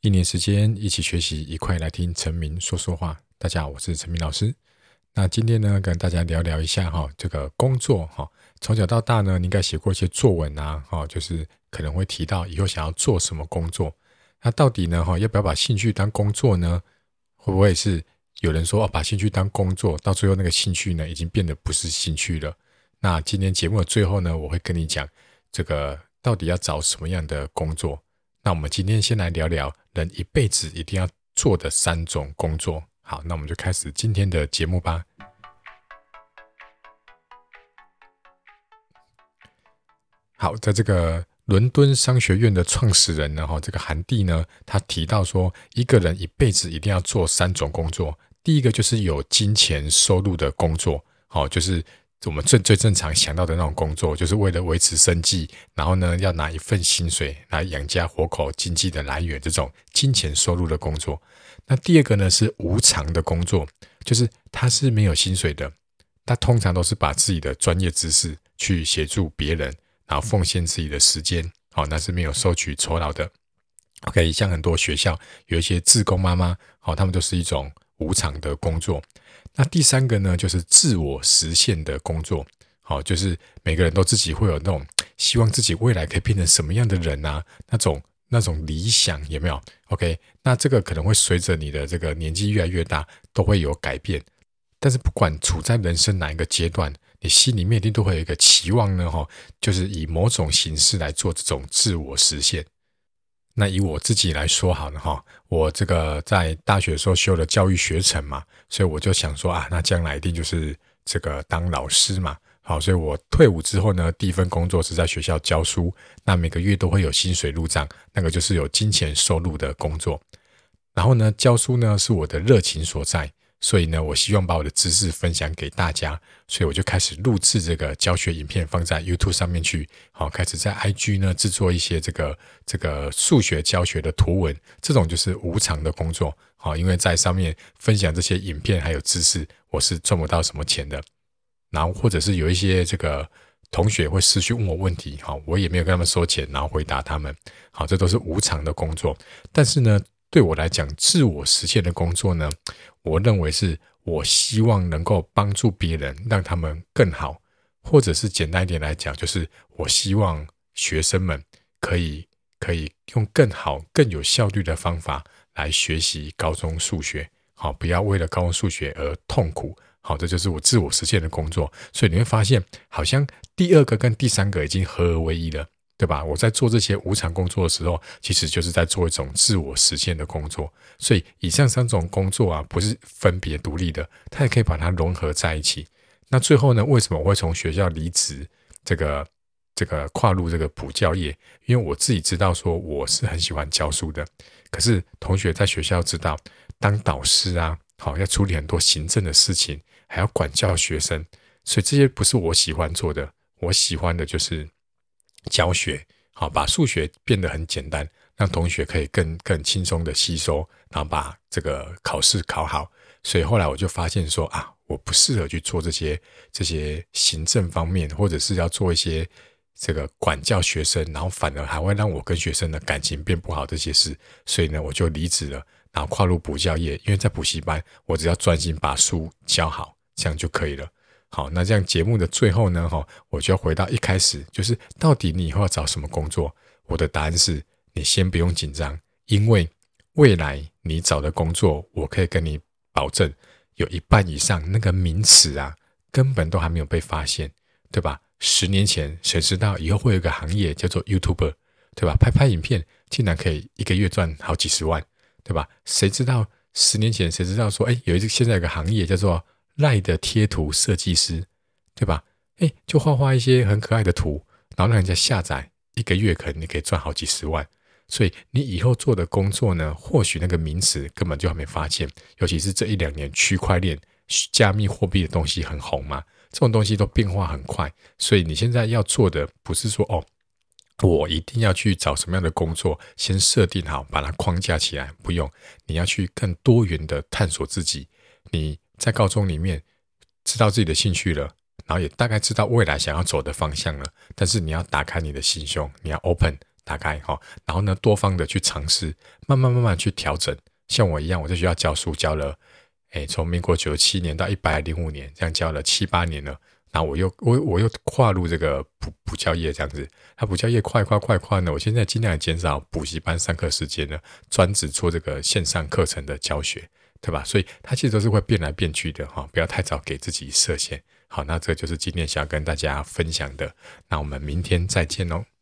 一年时间，一起学习，一块来听陈明说说话。大家好，我是陈明老师。那今天呢，跟大家聊聊一下哈，这个工作哈，从小到大呢，你应该写过一些作文啊，哈，就是可能会提到以后想要做什么工作。那到底呢，哈，要不要把兴趣当工作呢？会不会是有人说哦，把兴趣当工作，到最后那个兴趣呢，已经变得不是兴趣了？那今天节目的最后呢，我会跟你讲这个到底要找什么样的工作。那我们今天先来聊聊人一辈子一定要做的三种工作。好，那我们就开始今天的节目吧。好，在这个伦敦商学院的创始人呢，哈，这个韩蒂呢，他提到说，一个人一辈子一定要做三种工作。第一个就是有金钱收入的工作，好，就是。我们最最正常想到的那种工作，就是为了维持生计，然后呢，要拿一份薪水来养家活口，经济的来源，这种金钱收入的工作。那第二个呢，是无偿的工作，就是他是没有薪水的，他通常都是把自己的专业知识去协助别人，然后奉献自己的时间，好，那是没有收取酬劳的。OK，像很多学校有一些志工妈妈，好，他们都是一种无偿的工作。那第三个呢，就是自我实现的工作，好，就是每个人都自己会有那种希望自己未来可以变成什么样的人啊，那种那种理想有没有？OK，那这个可能会随着你的这个年纪越来越大，都会有改变。但是不管处在人生哪一个阶段，你心里面一定都会有一个期望呢，哈，就是以某种形式来做这种自我实现。那以我自己来说好了哈，我这个在大学时候修了教育学程嘛，所以我就想说啊，那将来一定就是这个当老师嘛。好，所以我退伍之后呢，第一份工作是在学校教书，那每个月都会有薪水入账，那个就是有金钱收入的工作。然后呢，教书呢是我的热情所在。所以呢，我希望把我的知识分享给大家，所以我就开始录制这个教学影片，放在 YouTube 上面去。好，开始在 IG 呢制作一些这个这个数学教学的图文，这种就是无偿的工作。好，因为在上面分享这些影片还有知识，我是赚不到什么钱的。然后或者是有一些这个同学会私讯问我问题，好，我也没有跟他们收钱，然后回答他们。好，这都是无偿的工作。但是呢，对我来讲，自我实现的工作呢，我认为是我希望能够帮助别人，让他们更好，或者是简单一点来讲，就是我希望学生们可以可以用更好、更有效率的方法来学习高中数学。好，不要为了高中数学而痛苦。好，这就是我自我实现的工作。所以你会发现，好像第二个跟第三个已经合而为一了。对吧？我在做这些无偿工作的时候，其实就是在做一种自我实现的工作。所以以上三种工作啊，不是分别独立的，它也可以把它融合在一起。那最后呢，为什么我会从学校离职，这个这个跨入这个补教业？因为我自己知道说我是很喜欢教书的，可是同学在学校知道当导师啊，好要处理很多行政的事情，还要管教学生，所以这些不是我喜欢做的。我喜欢的就是。教学好，把数学变得很简单，让同学可以更更轻松的吸收，然后把这个考试考好。所以后来我就发现说啊，我不适合去做这些这些行政方面，或者是要做一些这个管教学生，然后反而还会让我跟学生的感情变不好这些事。所以呢，我就离职了，然后跨入补教业。因为在补习班，我只要专心把书教好，这样就可以了。好，那这样节目的最后呢，哈，我就要回到一开始，就是到底你以后要找什么工作？我的答案是你先不用紧张，因为未来你找的工作，我可以跟你保证，有一半以上那个名词啊，根本都还没有被发现，对吧？十年前谁知道以后会有一个行业叫做 YouTuber，对吧？拍拍影片竟然可以一个月赚好几十万，对吧？谁知道十年前谁知道说，哎，有一个现在有个行业叫做赖的贴图设计师，对吧？哎，就画画一些很可爱的图，然后让人家下载，一个月可能你可以赚好几十万。所以你以后做的工作呢，或许那个名词根本就还没发现。尤其是这一两年，区块链、加密货币的东西很红嘛，这种东西都变化很快。所以你现在要做的不是说哦，我一定要去找什么样的工作，先设定好，把它框架起来，不用。你要去更多元的探索自己，你。在高中里面知道自己的兴趣了，然后也大概知道未来想要走的方向了。但是你要打开你的心胸，你要 open，打开哈，然后呢，多方的去尝试，慢慢慢慢去调整。像我一样，我在学校教书教了，哎，从民国九七年到一百零五年，这样教了七八年了。然后我又我我又跨入这个补补教业这样子，他补教业快快快快呢，我现在尽量减少补习班上课时间呢，专职做这个线上课程的教学，对吧？所以它其实都是会变来变去的哈，不要太早给自己设限。好，那这就是今天想要跟大家分享的。那我们明天再见喽。